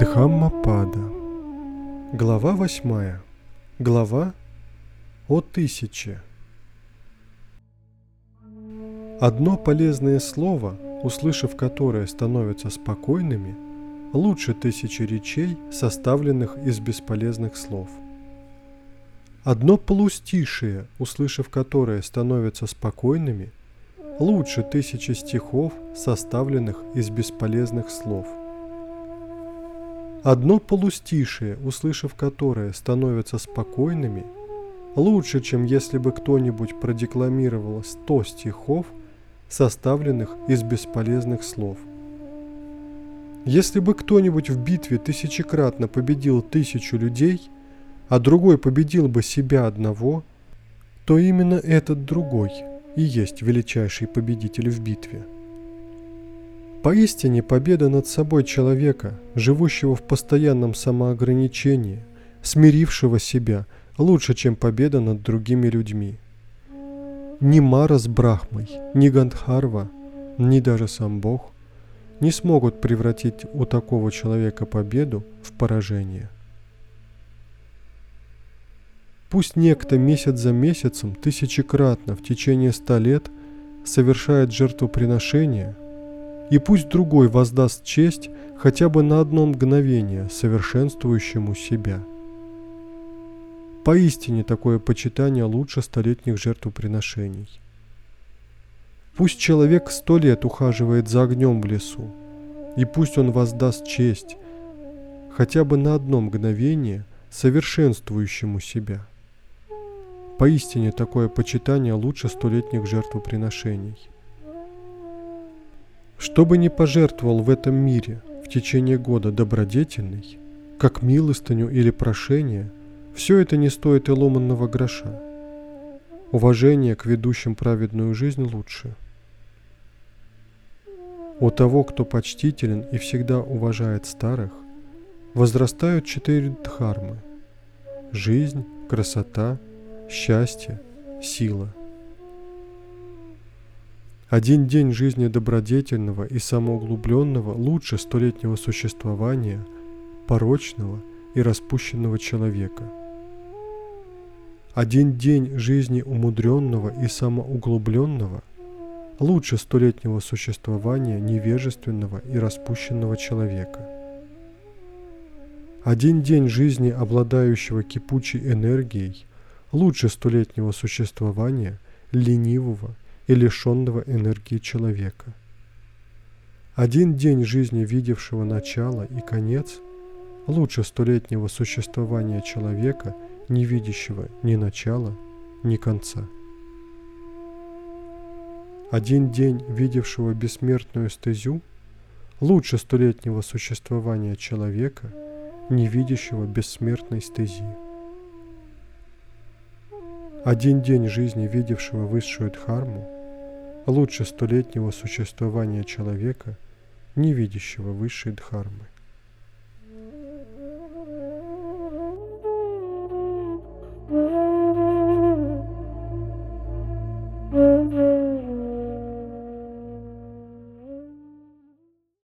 Дхаммапада. Глава восьмая. Глава о тысяче. Одно полезное слово, услышав которое становятся спокойными, лучше тысячи речей, составленных из бесполезных слов. Одно полустишие, услышав которое становятся спокойными, лучше тысячи стихов, составленных из бесполезных слов. Одно полустишие, услышав которое становятся спокойными, лучше, чем если бы кто-нибудь продекламировал сто стихов, составленных из бесполезных слов. Если бы кто-нибудь в битве тысячекратно победил тысячу людей, а другой победил бы себя одного, то именно этот другой и есть величайший победитель в битве. Поистине победа над собой человека, живущего в постоянном самоограничении, смирившего себя, лучше, чем победа над другими людьми. Ни Мара с Брахмой, ни Гандхарва, ни даже сам Бог не смогут превратить у такого человека победу в поражение. Пусть некто месяц за месяцем тысячекратно в течение ста лет совершает жертвоприношение, и пусть другой воздаст честь хотя бы на одно мгновение совершенствующему себя. Поистине такое почитание лучше столетних жертвоприношений. Пусть человек сто лет ухаживает за огнем в лесу, и пусть он воздаст честь хотя бы на одно мгновение совершенствующему себя. Поистине такое почитание лучше столетних жертвоприношений. Что бы ни пожертвовал в этом мире в течение года добродетельный, как милостыню или прошение, все это не стоит и ломанного гроша. Уважение к ведущим праведную жизнь лучше. У того, кто почтителен и всегда уважает старых, возрастают четыре дхармы – жизнь, красота – счастье, сила. Один день жизни добродетельного и самоуглубленного лучше столетнего существования порочного и распущенного человека. Один день жизни умудренного и самоуглубленного лучше столетнего существования невежественного и распущенного человека. Один день жизни обладающего кипучей энергией лучше столетнего существования ленивого и лишенного энергии человека. Один день жизни, видевшего начало и конец, лучше столетнего существования человека, не видящего ни начала, ни конца. Один день, видевшего бессмертную стезю, лучше столетнего существования человека, не видящего бессмертной стези. Один день жизни, видевшего высшую дхарму, лучше столетнего существования человека, не видящего высшей дхармы.